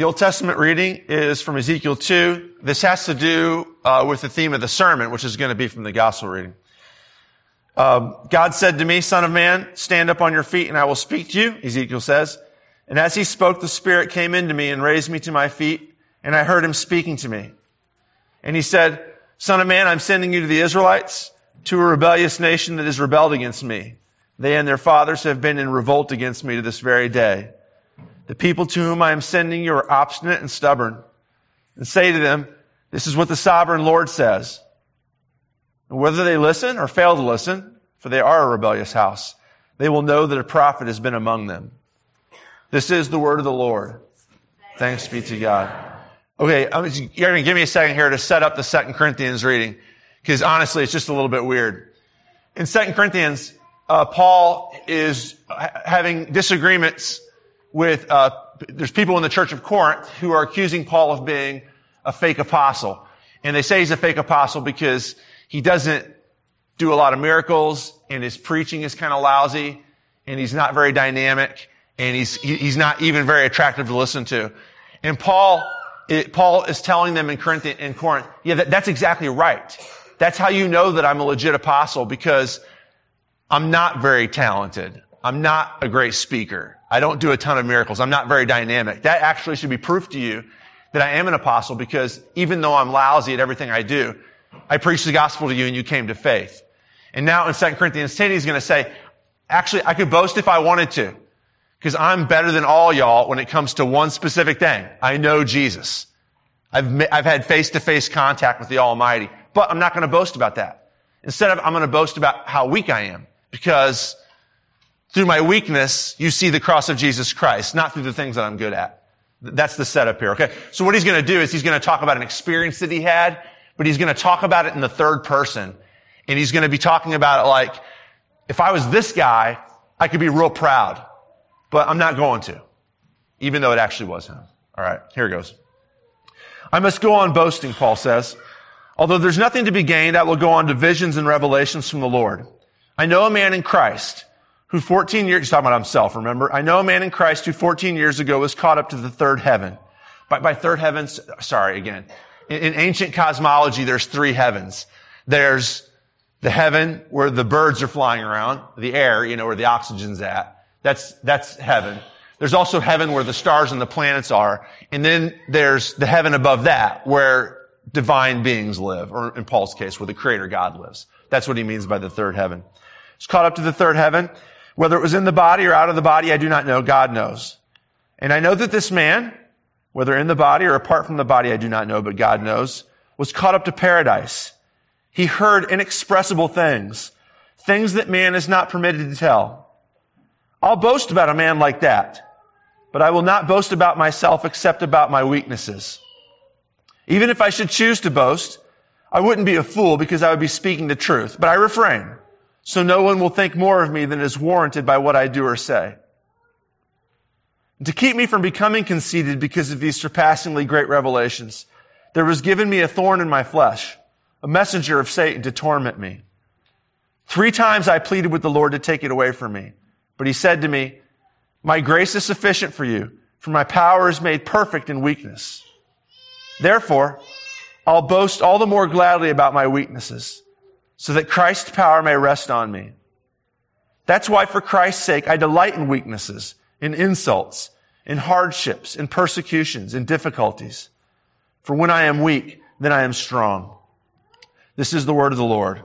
The Old Testament reading is from Ezekiel 2. This has to do uh, with the theme of the sermon, which is going to be from the gospel reading. Um, God said to me, son of man, stand up on your feet and I will speak to you, Ezekiel says. And as he spoke, the Spirit came into me and raised me to my feet, and I heard him speaking to me. And he said, son of man, I'm sending you to the Israelites, to a rebellious nation that has rebelled against me. They and their fathers have been in revolt against me to this very day. The people to whom I am sending you are obstinate and stubborn. And say to them, this is what the sovereign Lord says. And whether they listen or fail to listen, for they are a rebellious house, they will know that a prophet has been among them. This is the word of the Lord. Thanks be to God. Okay, you're going to give me a second here to set up the Second Corinthians reading, because honestly, it's just a little bit weird. In Second Corinthians, uh, Paul is having disagreements with. Uh, there's people in the church of Corinth who are accusing Paul of being a fake apostle, and they say he's a fake apostle because he doesn't do a lot of miracles and his preaching is kind of lousy and he's not very dynamic and he's, he's not even very attractive to listen to. And Paul, it, Paul is telling them in Corinth, in Corinth, yeah, that, that's exactly right. That's how you know that I'm a legit apostle because I'm not very talented. I'm not a great speaker. I don't do a ton of miracles. I'm not very dynamic. That actually should be proof to you that I am an apostle because even though I'm lousy at everything I do, I preached the gospel to you and you came to faith. And now in 2 Corinthians 10, he's going to say, actually, I could boast if I wanted to. Because I'm better than all y'all when it comes to one specific thing. I know Jesus. I've, I've had face-to-face contact with the Almighty. But I'm not going to boast about that. Instead of, I'm going to boast about how weak I am. Because through my weakness, you see the cross of Jesus Christ, not through the things that I'm good at. That's the setup here, okay? So what he's going to do is he's going to talk about an experience that he had but he's going to talk about it in the third person. And he's going to be talking about it like, if I was this guy, I could be real proud, but I'm not going to, even though it actually was him. All right, here it goes. I must go on boasting, Paul says. Although there's nothing to be gained, I will go on to visions and revelations from the Lord. I know a man in Christ who 14 years, he's talking about himself, remember? I know a man in Christ who 14 years ago was caught up to the third heaven. By, by third heaven, sorry, again in ancient cosmology, there's three heavens. There's the heaven where the birds are flying around, the air, you know, where the oxygen's at. That's, that's heaven. There's also heaven where the stars and the planets are. And then there's the heaven above that where divine beings live, or in Paul's case, where the creator God lives. That's what he means by the third heaven. It's caught up to the third heaven. Whether it was in the body or out of the body, I do not know. God knows. And I know that this man, whether in the body or apart from the body, I do not know, but God knows, was caught up to paradise. He heard inexpressible things, things that man is not permitted to tell. I'll boast about a man like that, but I will not boast about myself except about my weaknesses. Even if I should choose to boast, I wouldn't be a fool because I would be speaking the truth, but I refrain, so no one will think more of me than is warranted by what I do or say. And to keep me from becoming conceited because of these surpassingly great revelations, there was given me a thorn in my flesh, a messenger of Satan to torment me. Three times I pleaded with the Lord to take it away from me. But he said to me, my grace is sufficient for you, for my power is made perfect in weakness. Therefore, I'll boast all the more gladly about my weaknesses, so that Christ's power may rest on me. That's why for Christ's sake I delight in weaknesses in insults, in hardships, in persecutions, in difficulties. For when I am weak, then I am strong. This is the word of the Lord.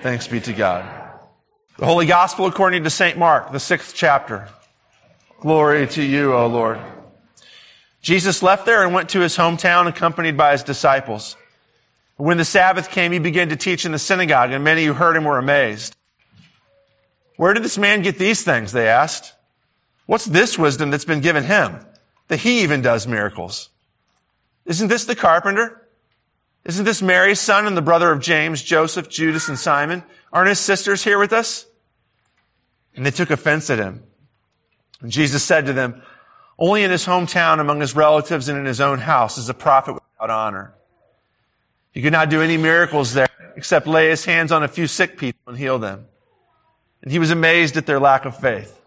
Thanks be to God. The Holy Gospel according to St. Mark, the sixth chapter. Glory to you, O Lord. Jesus left there and went to his hometown accompanied by his disciples. When the Sabbath came, he began to teach in the synagogue, and many who heard him were amazed. Where did this man get these things? They asked. What's this wisdom that's been given him? That he even does miracles. Isn't this the carpenter? Isn't this Mary's son and the brother of James, Joseph, Judas, and Simon? Aren't his sisters here with us? And they took offense at him. And Jesus said to them, only in his hometown, among his relatives, and in his own house is a prophet without honor. He could not do any miracles there except lay his hands on a few sick people and heal them. And he was amazed at their lack of faith.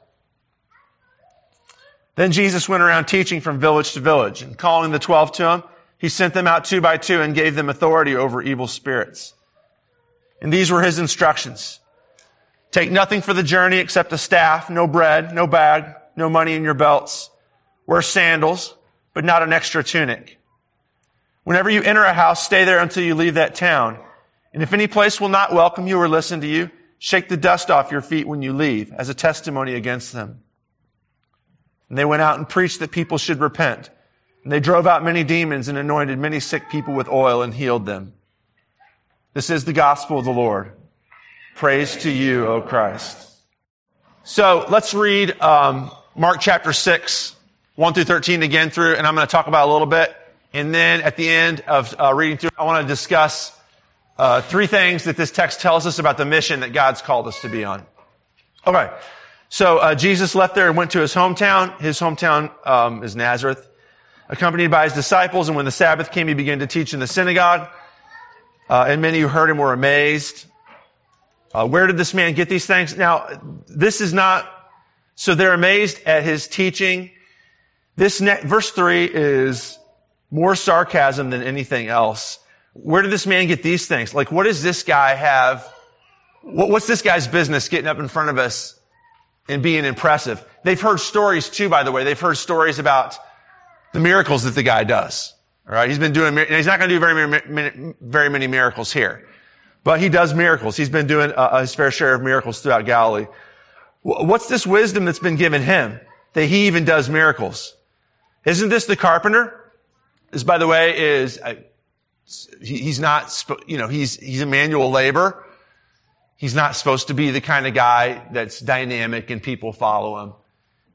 Then Jesus went around teaching from village to village and calling the twelve to him, he sent them out two by two and gave them authority over evil spirits. And these were his instructions. Take nothing for the journey except a staff, no bread, no bag, no money in your belts. Wear sandals, but not an extra tunic. Whenever you enter a house, stay there until you leave that town. And if any place will not welcome you or listen to you, shake the dust off your feet when you leave as a testimony against them. And they went out and preached that people should repent. And they drove out many demons and anointed many sick people with oil and healed them. This is the gospel of the Lord. Praise to you, O Christ. So let's read um, Mark chapter 6, 1 through 13 again through, and I'm going to talk about a little bit. And then at the end of uh, reading through, I want to discuss uh, three things that this text tells us about the mission that God's called us to be on. Okay. So uh, Jesus left there and went to his hometown. His hometown um, is Nazareth, accompanied by his disciples. And when the Sabbath came, he began to teach in the synagogue. Uh, and many who heard him were amazed. Uh, where did this man get these things? Now, this is not. So they're amazed at his teaching. This ne- verse three is more sarcasm than anything else. Where did this man get these things? Like, what does this guy have? What's this guy's business getting up in front of us and being impressive. They've heard stories too, by the way. They've heard stories about the miracles that the guy does. All right. He's been doing, and he's not going to do very many, very many miracles here, but he does miracles. He's been doing uh, his fair share of miracles throughout Galilee. What's this wisdom that's been given him that he even does miracles? Isn't this the carpenter? This, by the way, is, he's not, you know, he's, he's a manual labor. He's not supposed to be the kind of guy that's dynamic and people follow him.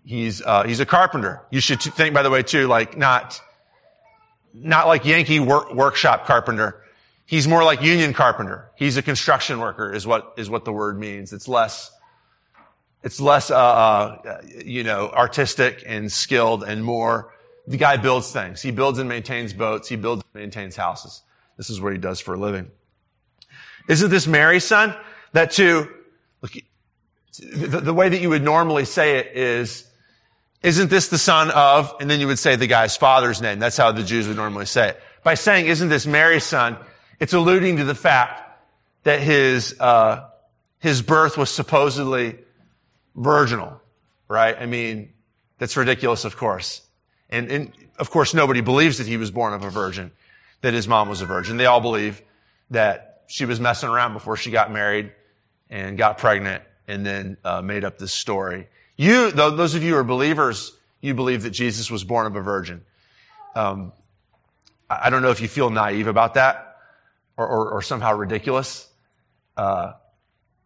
He's, uh, he's a carpenter. You should think, by the way, too, like not, not like Yankee work, workshop carpenter. He's more like union carpenter. He's a construction worker is what, is what the word means. It's less, it's less, uh, uh, you know, artistic and skilled and more, the guy builds things. He builds and maintains boats. He builds and maintains houses. This is what he does for a living. Isn't this Mary's son? That too, look, the, the way that you would normally say it is, isn't this the son of, and then you would say the guy's father's name. That's how the Jews would normally say it. By saying, isn't this Mary's son, it's alluding to the fact that his, uh, his birth was supposedly virginal, right? I mean, that's ridiculous, of course. And, and of course, nobody believes that he was born of a virgin, that his mom was a virgin. They all believe that she was messing around before she got married and got pregnant and then uh, made up this story. You, those of you who are believers, you believe that Jesus was born of a virgin. Um, I don't know if you feel naive about that or, or, or somehow ridiculous. Uh,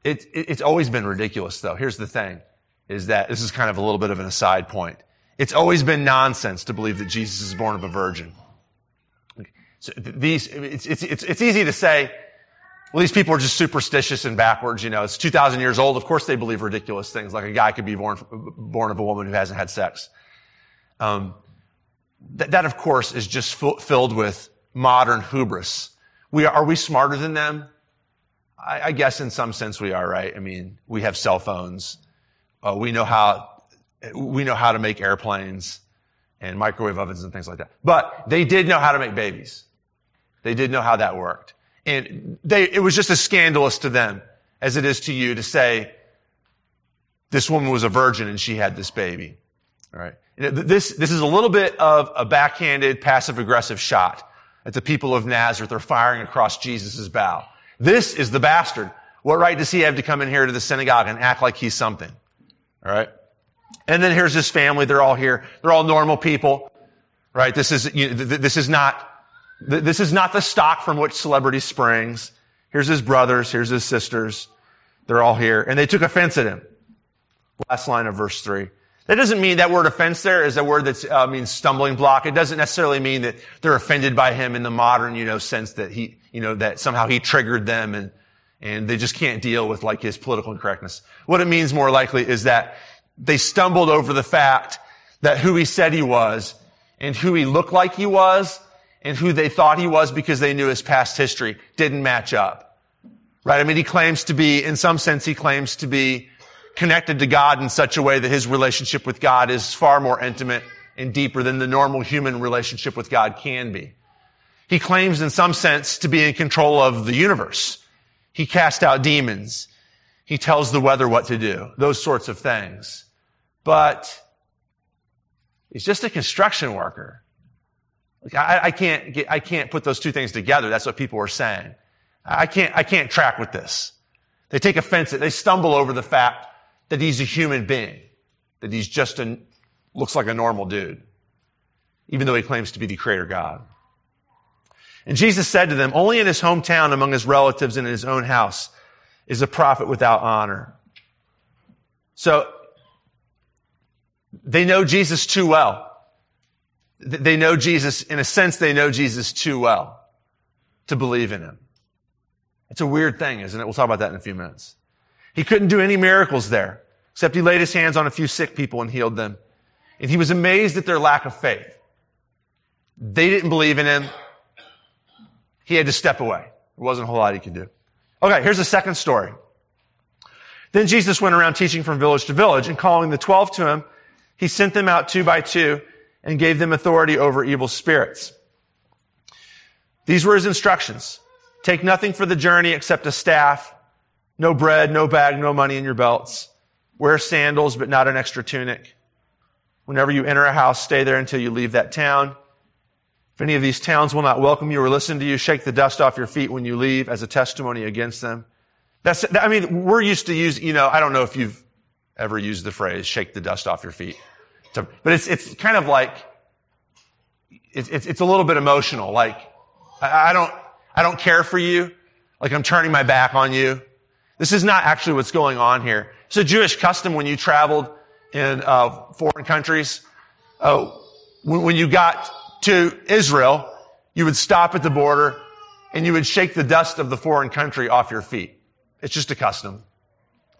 it, it, it's always been ridiculous, though. Here's the thing: is that this is kind of a little bit of an aside point. It's always been nonsense to believe that Jesus is born of a virgin. So these, it's, it's, it's, it's easy to say, well, these people are just superstitious and backwards. You know, it's 2,000 years old. Of course they believe ridiculous things, like a guy could be born, born of a woman who hasn't had sex. Um, that, that, of course, is just f- filled with modern hubris. We are, are we smarter than them? I, I, guess in some sense we are, right? I mean, we have cell phones. Uh, we know how, we know how to make airplanes and microwave ovens and things like that. But they did know how to make babies. They did know how that worked. And they, it was just as scandalous to them as it is to you to say, this woman was a virgin and she had this baby. All right. This, this is a little bit of a backhanded, passive aggressive shot at the people of Nazareth. They're firing across Jesus' bow. This is the bastard. What right does he have to come in here to the synagogue and act like he's something? All right. And then here's his family. They're all here. They're all normal people. Right. This is, you know, this is not this is not the stock from which celebrity springs. Here's his brothers. Here's his sisters. They're all here. And they took offense at him. Last line of verse three. That doesn't mean that word offense there is a word that uh, means stumbling block. It doesn't necessarily mean that they're offended by him in the modern, you know, sense that he, you know, that somehow he triggered them and, and they just can't deal with like his political incorrectness. What it means more likely is that they stumbled over the fact that who he said he was and who he looked like he was and who they thought he was because they knew his past history didn't match up. Right? I mean, he claims to be, in some sense, he claims to be connected to God in such a way that his relationship with God is far more intimate and deeper than the normal human relationship with God can be. He claims in some sense to be in control of the universe. He cast out demons. He tells the weather what to do. Those sorts of things. But he's just a construction worker. Like I, I, can't get, I can't put those two things together. That's what people are saying. I can't, I can't track with this. They take offense. At, they stumble over the fact that he's a human being, that he's just a, looks like a normal dude, even though he claims to be the creator God. And Jesus said to them, only in his hometown among his relatives and in his own house is a prophet without honor. So they know Jesus too well. They know Jesus, in a sense, they know Jesus too well to believe in him. It's a weird thing, isn't it? We'll talk about that in a few minutes. He couldn't do any miracles there, except he laid his hands on a few sick people and healed them. And he was amazed at their lack of faith. They didn't believe in him. He had to step away. There wasn't a whole lot he could do. Okay, here's the second story. Then Jesus went around teaching from village to village and calling the twelve to him, he sent them out two by two and gave them authority over evil spirits. These were his instructions. Take nothing for the journey except a staff, no bread, no bag, no money in your belts. Wear sandals, but not an extra tunic. Whenever you enter a house, stay there until you leave that town. If any of these towns will not welcome you or listen to you, shake the dust off your feet when you leave as a testimony against them. That's, I mean, we're used to use, you know, I don't know if you've ever used the phrase, shake the dust off your feet. but it's, it's kind of like, it's, it's, it's a little bit emotional. Like, I, I don't, I don't care for you. Like I'm turning my back on you. This is not actually what's going on here. It's a Jewish custom when you traveled in uh, foreign countries. Uh, when, when you got to Israel, you would stop at the border and you would shake the dust of the foreign country off your feet. It's just a custom.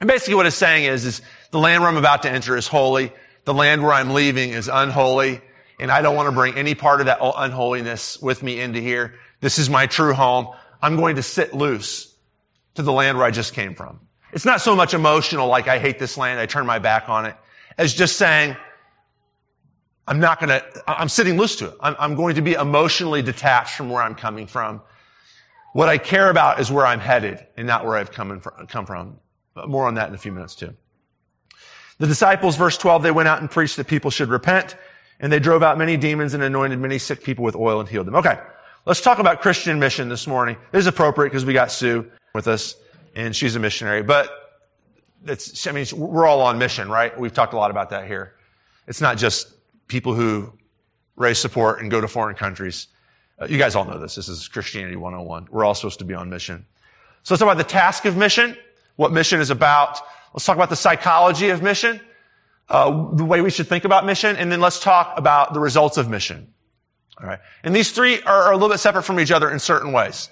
And basically what it's saying is, is the land where I'm about to enter is holy. The land where I'm leaving is unholy. And I don't want to bring any part of that unholiness with me into here. This is my true home. I'm going to sit loose to the land where I just came from. It's not so much emotional, like I hate this land, I turn my back on it, as just saying, I'm not going to, I'm sitting loose to it. I'm, I'm, going to be emotionally detached from where I'm coming from. What I care about is where I'm headed and not where I've come, from, come from. But more on that in a few minutes too. The disciples, verse 12, they went out and preached that people should repent and they drove out many demons and anointed many sick people with oil and healed them. Okay. Let's talk about Christian mission this morning. It is appropriate because we got Sue with us and she's a missionary, but it's, I mean, we're all on mission, right? We've talked a lot about that here. It's not just people who raise support and go to foreign countries. Uh, you guys all know this. This is Christianity 101. We're all supposed to be on mission. So let's talk about the task of mission, what mission is about. Let's talk about the psychology of mission, uh, the way we should think about mission, and then let's talk about the results of mission. All right. And these three are, are a little bit separate from each other in certain ways.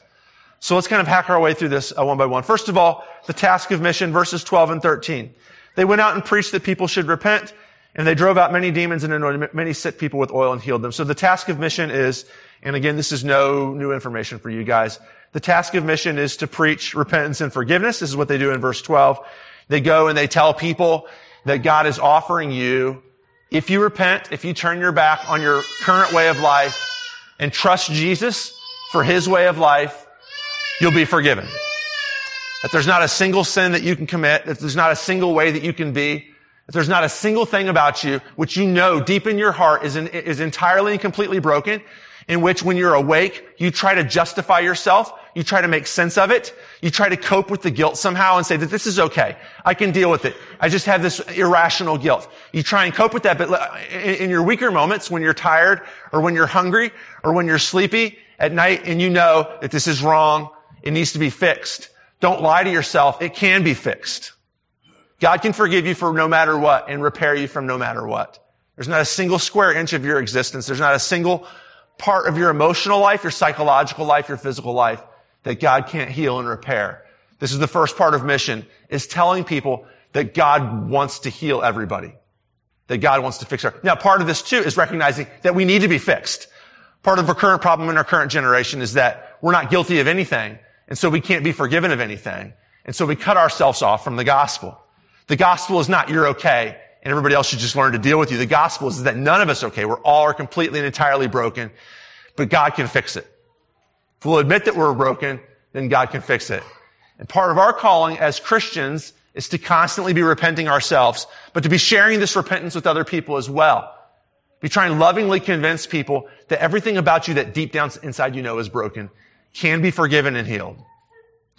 So let's kind of hack our way through this uh, one by one. First of all, the task of mission, verses 12 and 13. They went out and preached that people should repent and they drove out many demons and anointed many sick people with oil and healed them. So the task of mission is, and again, this is no new information for you guys. The task of mission is to preach repentance and forgiveness. This is what they do in verse 12. They go and they tell people that God is offering you, if you repent, if you turn your back on your current way of life and trust Jesus for his way of life, you'll be forgiven. That there's not a single sin that you can commit, that there's not a single way that you can be, if there's not a single thing about you which you know deep in your heart is, in, is entirely and completely broken, in which when you're awake, you try to justify yourself, you try to make sense of it, you try to cope with the guilt somehow and say that this is okay. I can deal with it. I just have this irrational guilt. You try and cope with that, but in your weaker moments, when you're tired or when you're hungry or when you're sleepy at night and you know that this is wrong, it needs to be fixed. Don't lie to yourself. It can be fixed. God can forgive you for no matter what and repair you from no matter what. There's not a single square inch of your existence. There's not a single part of your emotional life, your psychological life, your physical life that God can't heal and repair. This is the first part of mission is telling people that God wants to heal everybody. That God wants to fix our. Now part of this too is recognizing that we need to be fixed. Part of our current problem in our current generation is that we're not guilty of anything. And so we can't be forgiven of anything. And so we cut ourselves off from the gospel. The gospel is not you're okay and everybody else should just learn to deal with you. The gospel is that none of us okay. We're all are completely and entirely broken, but God can fix it. If we'll admit that we're broken, then God can fix it. And part of our calling as Christians is to constantly be repenting ourselves, but to be sharing this repentance with other people as well. Be trying lovingly convince people that everything about you that deep down inside you know is broken can be forgiven and healed.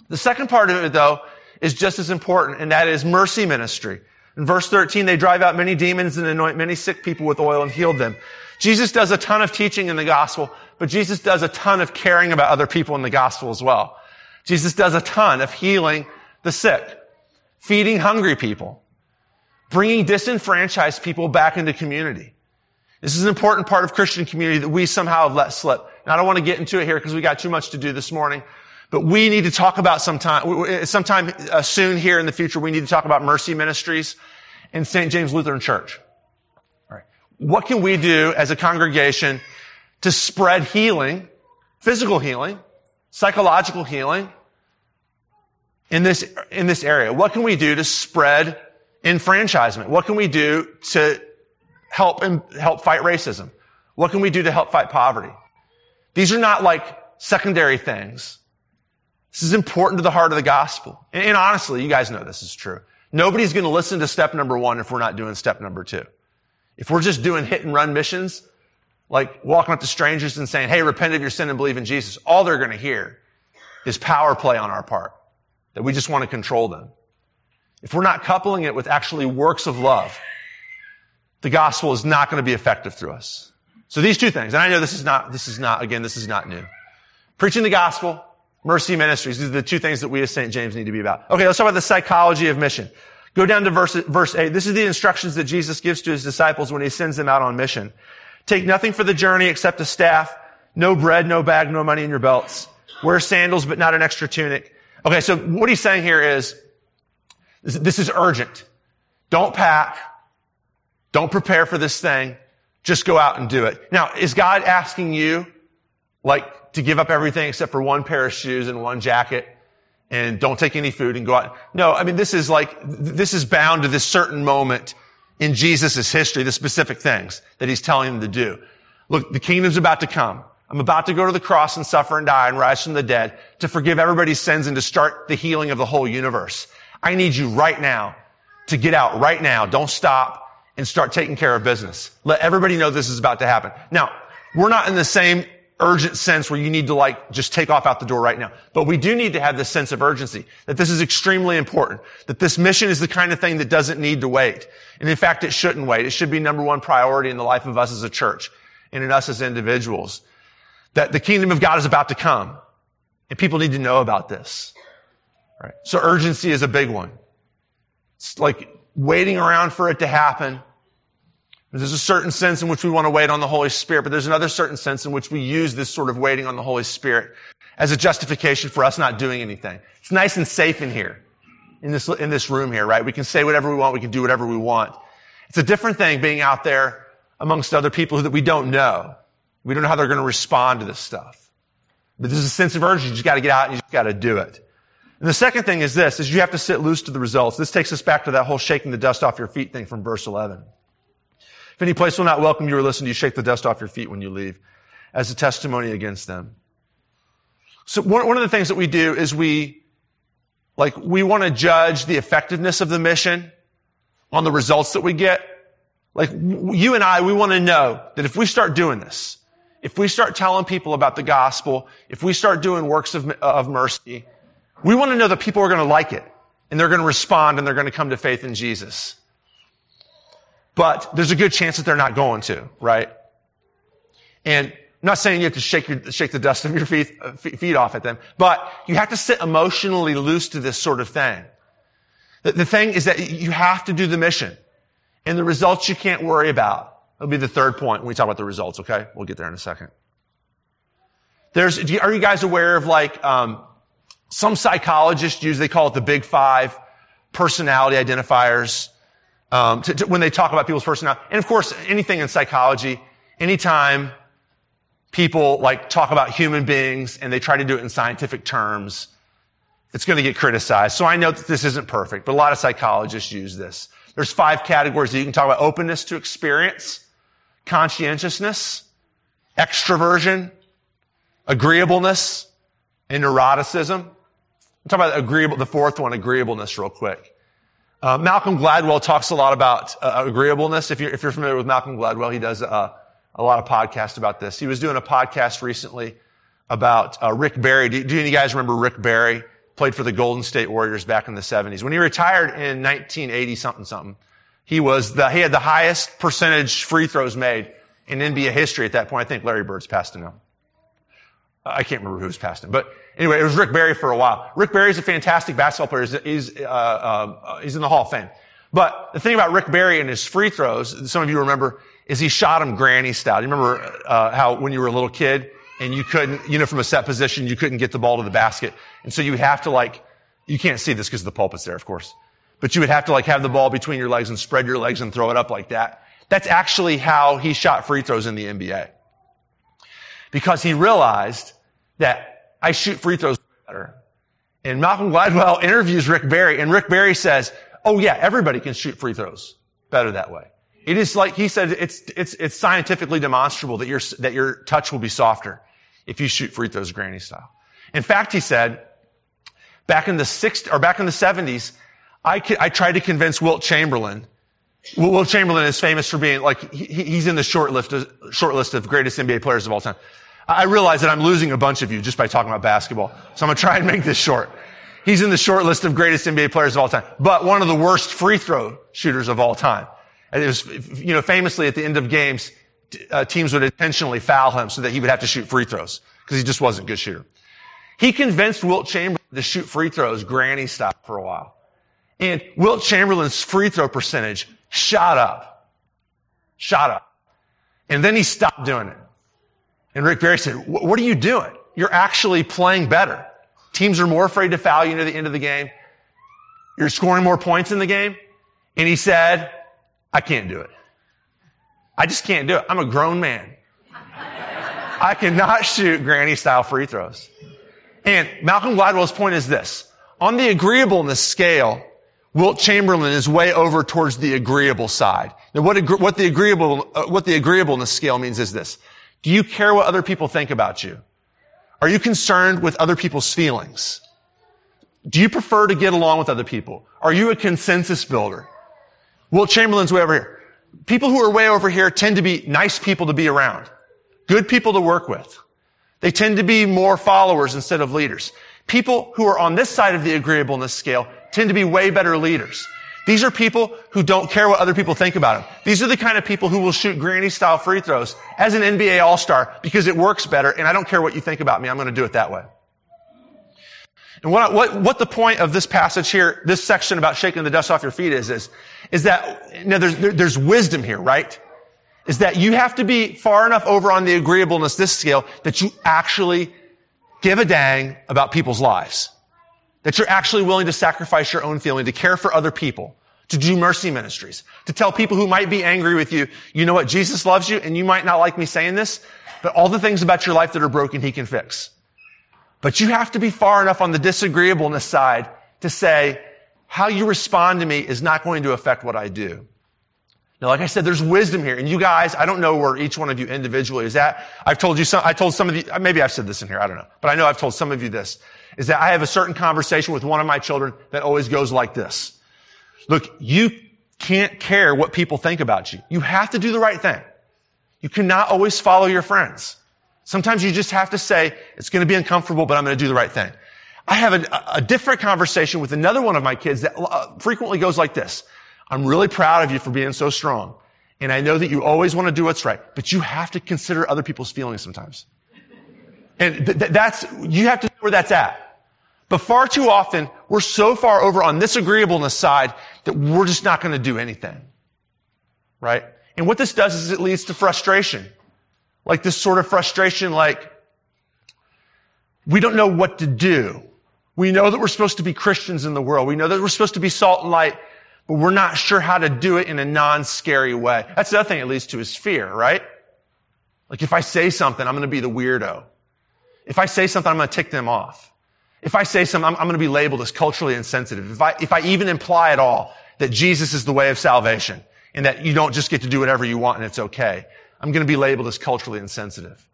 The second part of it though is just as important, and that is mercy ministry. In verse 13, they drive out many demons and anoint many sick people with oil and heal them. Jesus does a ton of teaching in the gospel, but Jesus does a ton of caring about other people in the gospel as well. Jesus does a ton of healing the sick, feeding hungry people, bringing disenfranchised people back into community. This is an important part of Christian community that we somehow have let slip. Now, I don't want to get into it here because we got too much to do this morning, but we need to talk about sometime, sometime uh, soon here in the future, we need to talk about mercy ministries in St. James Lutheran Church. All right. What can we do as a congregation to spread healing, physical healing, psychological healing in this, in this area? What can we do to spread enfranchisement? What can we do to help and help fight racism? What can we do to help fight poverty? These are not like secondary things. This is important to the heart of the gospel. And, and honestly, you guys know this is true. Nobody's going to listen to step number one if we're not doing step number two. If we're just doing hit and run missions, like walking up to strangers and saying, hey, repent of your sin and believe in Jesus, all they're going to hear is power play on our part. That we just want to control them. If we're not coupling it with actually works of love, the gospel is not going to be effective through us. So these two things, and I know this is not, this is not, again, this is not new. Preaching the gospel Mercy ministries. These are the two things that we as St. James need to be about. Okay, let's talk about the psychology of mission. Go down to verse, verse 8. This is the instructions that Jesus gives to his disciples when he sends them out on mission. Take nothing for the journey except a staff, no bread, no bag, no money in your belts. Wear sandals, but not an extra tunic. Okay, so what he's saying here is, this is urgent. Don't pack. Don't prepare for this thing. Just go out and do it. Now, is God asking you, like, to give up everything except for one pair of shoes and one jacket and don't take any food and go out. No, I mean, this is like, this is bound to this certain moment in Jesus' history, the specific things that he's telling them to do. Look, the kingdom's about to come. I'm about to go to the cross and suffer and die and rise from the dead to forgive everybody's sins and to start the healing of the whole universe. I need you right now to get out right now. Don't stop and start taking care of business. Let everybody know this is about to happen. Now, we're not in the same urgent sense where you need to like just take off out the door right now. But we do need to have this sense of urgency that this is extremely important, that this mission is the kind of thing that doesn't need to wait. And in fact, it shouldn't wait. It should be number one priority in the life of us as a church and in us as individuals. That the kingdom of God is about to come and people need to know about this. Right? So urgency is a big one. It's like waiting around for it to happen there's a certain sense in which we want to wait on the Holy Spirit, but there's another certain sense in which we use this sort of waiting on the Holy Spirit as a justification for us not doing anything. It's nice and safe in here, in this, in this room here, right? We can say whatever we want. We can do whatever we want. It's a different thing being out there amongst other people that we don't know. We don't know how they're going to respond to this stuff. But there's a sense of urgency. You just got to get out and you just got to do it. And the second thing is this, is you have to sit loose to the results. This takes us back to that whole shaking the dust off your feet thing from verse 11. If any place will not welcome you or listen to you, shake the dust off your feet when you leave as a testimony against them. So one, one of the things that we do is we, like, we want to judge the effectiveness of the mission on the results that we get. Like, you and I, we want to know that if we start doing this, if we start telling people about the gospel, if we start doing works of, of mercy, we want to know that people are going to like it and they're going to respond and they're going to come to faith in Jesus. But there's a good chance that they're not going to, right? And I'm not saying you have to shake, your, shake the dust of your feet, uh, feet off at them, but you have to sit emotionally loose to this sort of thing. The, the thing is that you have to do the mission. And the results you can't worry about. That'll be the third point when we talk about the results, okay? We'll get there in a second. There's, are you guys aware of like, um, some psychologists use, they call it the big five personality identifiers um, to, to, when they talk about people's personality. And of course, anything in psychology, anytime people like talk about human beings and they try to do it in scientific terms, it's going to get criticized. So I know that this isn't perfect, but a lot of psychologists use this. There's five categories that you can talk about openness to experience, conscientiousness, extroversion, agreeableness, and neuroticism. I'll talk about agreeable, the fourth one, agreeableness real quick. Uh, Malcolm Gladwell talks a lot about uh, agreeableness. If you're, if you're familiar with Malcolm Gladwell, he does uh, a lot of podcasts about this. He was doing a podcast recently about uh, Rick Barry. Do, do any of you guys remember Rick Barry? Played for the Golden State Warriors back in the 70s. When he retired in 1980 something something, he was the, he had the highest percentage free throws made in NBA history at that point. I think Larry Bird's passed him now. I can't remember who's passed him, but anyway, it was Rick Barry for a while. Rick Barry is a fantastic basketball player. He's, he's, uh, uh, he's in the Hall of Fame. But the thing about Rick Barry and his free throws, some of you remember, is he shot them granny style. You remember uh, how when you were a little kid and you couldn't, you know, from a set position, you couldn't get the ball to the basket, and so you have to like, you can't see this because the pulpit's there, of course, but you would have to like have the ball between your legs and spread your legs and throw it up like that. That's actually how he shot free throws in the NBA. Because he realized that I shoot free throws better. And Malcolm Gladwell interviews Rick Barry, and Rick Barry says, oh yeah, everybody can shoot free throws better that way. It is like he said, it's, it's, it's scientifically demonstrable that your, that your touch will be softer if you shoot free throws granny style. In fact, he said, back in the 60s, or back in the 70s, I, I tried to convince Wilt Chamberlain. Wilt Chamberlain is famous for being like, he, he's in the short list, of, short list of greatest NBA players of all time. I realize that I'm losing a bunch of you just by talking about basketball. So I'm going to try and make this short. He's in the short list of greatest NBA players of all time, but one of the worst free throw shooters of all time. And it was, you know, famously at the end of games, uh, teams would intentionally foul him so that he would have to shoot free throws because he just wasn't a good shooter. He convinced Wilt Chamberlain to shoot free throws granny style for a while. And Wilt Chamberlain's free throw percentage shot up. Shot up. And then he stopped doing it. And Rick Barry said, what are you doing? You're actually playing better. Teams are more afraid to foul you near the end of the game. You're scoring more points in the game. And he said, I can't do it. I just can't do it. I'm a grown man. I cannot shoot granny style free throws. And Malcolm Gladwell's point is this. On the agreeableness scale, Wilt Chamberlain is way over towards the agreeable side. Now what, what the agreeable, uh, what the agreeableness scale means is this. Do you care what other people think about you? Are you concerned with other people's feelings? Do you prefer to get along with other people? Are you a consensus builder? Wilt Chamberlain's way over here. People who are way over here tend to be nice people to be around. Good people to work with. They tend to be more followers instead of leaders. People who are on this side of the agreeableness scale tend to be way better leaders. These are people who don't care what other people think about them. These are the kind of people who will shoot granny style free throws as an NBA all-star because it works better and I don't care what you think about me. I'm going to do it that way. And what, what, what the point of this passage here, this section about shaking the dust off your feet is, is, is that, know, there's, there, there's wisdom here, right? Is that you have to be far enough over on the agreeableness, this scale, that you actually give a dang about people's lives. That you're actually willing to sacrifice your own feeling, to care for other people, to do mercy ministries, to tell people who might be angry with you, you know what, Jesus loves you, and you might not like me saying this, but all the things about your life that are broken, he can fix. But you have to be far enough on the disagreeableness side to say, how you respond to me is not going to affect what I do. Now, like I said, there's wisdom here. And you guys, I don't know where each one of you individually is at. I've told you some, I told some of you, maybe I've said this in here, I don't know. But I know I've told some of you this is that I have a certain conversation with one of my children that always goes like this. Look, you can't care what people think about you. You have to do the right thing. You cannot always follow your friends. Sometimes you just have to say, it's going to be uncomfortable, but I'm going to do the right thing. I have a, a different conversation with another one of my kids that uh, frequently goes like this. I'm really proud of you for being so strong. And I know that you always want to do what's right, but you have to consider other people's feelings sometimes. And th- th- that's, you have to know where that's at. But far too often, we're so far over on this agreeableness side that we're just not going to do anything. Right? And what this does is it leads to frustration. Like this sort of frustration, like, we don't know what to do. We know that we're supposed to be Christians in the world. We know that we're supposed to be salt and light, but we're not sure how to do it in a non-scary way. That's the other thing it leads to is fear, right? Like if I say something, I'm going to be the weirdo. If I say something, I'm going to tick them off. If I say something, I'm, I'm going to be labeled as culturally insensitive. If I, if I even imply at all that Jesus is the way of salvation and that you don't just get to do whatever you want and it's okay, I'm going to be labeled as culturally insensitive.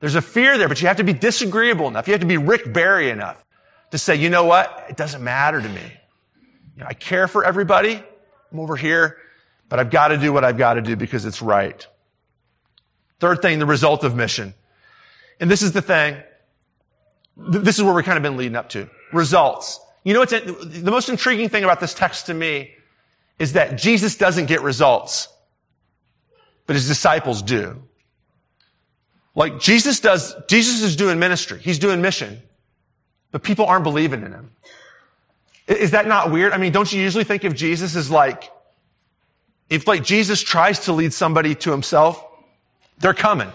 There's a fear there, but you have to be disagreeable enough. You have to be Rick Barry enough to say, you know what? It doesn't matter to me. You know, I care for everybody. I'm over here, but I've got to do what I've got to do because it's right. Third thing, the result of mission. And this is the thing. This is where we've kind of been leading up to. Results. You know what's the most intriguing thing about this text to me is that Jesus doesn't get results, but his disciples do. Like Jesus does, Jesus is doing ministry. He's doing mission, but people aren't believing in him. Is that not weird? I mean, don't you usually think of Jesus as like, if like Jesus tries to lead somebody to himself, they're coming.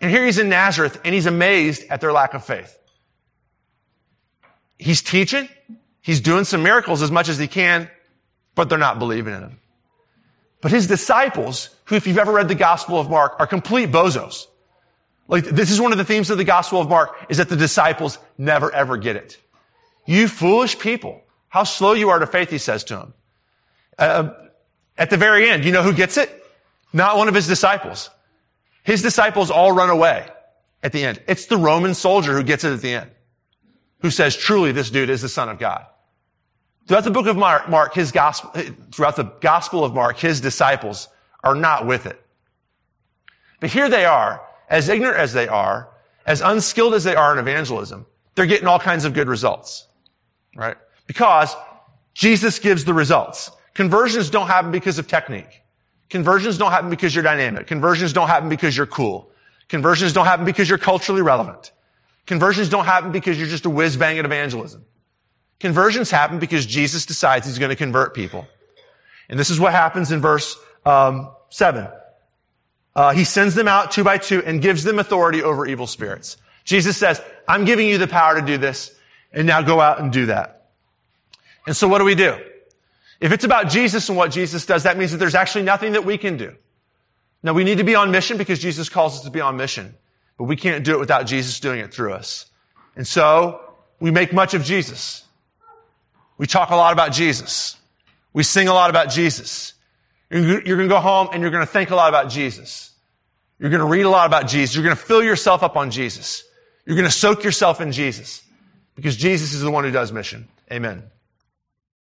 And here he's in Nazareth and he's amazed at their lack of faith. He's teaching. He's doing some miracles as much as he can, but they're not believing in him. But his disciples, who if you've ever read the Gospel of Mark, are complete bozos. Like this is one of the themes of the Gospel of Mark is that the disciples never ever get it. You foolish people. How slow you are to faith, he says to them. Uh, at the very end, you know who gets it? Not one of his disciples. His disciples all run away at the end. It's the Roman soldier who gets it at the end, who says, truly, this dude is the son of God. Throughout the book of Mark, Mark, his gospel, throughout the gospel of Mark, his disciples are not with it. But here they are, as ignorant as they are, as unskilled as they are in evangelism, they're getting all kinds of good results. Right? Because Jesus gives the results. Conversions don't happen because of technique. Conversions don't happen because you're dynamic. Conversions don't happen because you're cool. Conversions don't happen because you're culturally relevant. Conversions don't happen because you're just a whiz bang at evangelism. Conversions happen because Jesus decides he's going to convert people. And this is what happens in verse um, 7. Uh, he sends them out two by two and gives them authority over evil spirits. Jesus says, I'm giving you the power to do this, and now go out and do that. And so what do we do? If it's about Jesus and what Jesus does, that means that there's actually nothing that we can do. Now we need to be on mission because Jesus calls us to be on mission, but we can't do it without Jesus doing it through us. And so we make much of Jesus. We talk a lot about Jesus. We sing a lot about Jesus. You're going to go home and you're going to think a lot about Jesus. You're going to read a lot about Jesus. You're going to fill yourself up on Jesus. You're going to soak yourself in Jesus because Jesus is the one who does mission. Amen.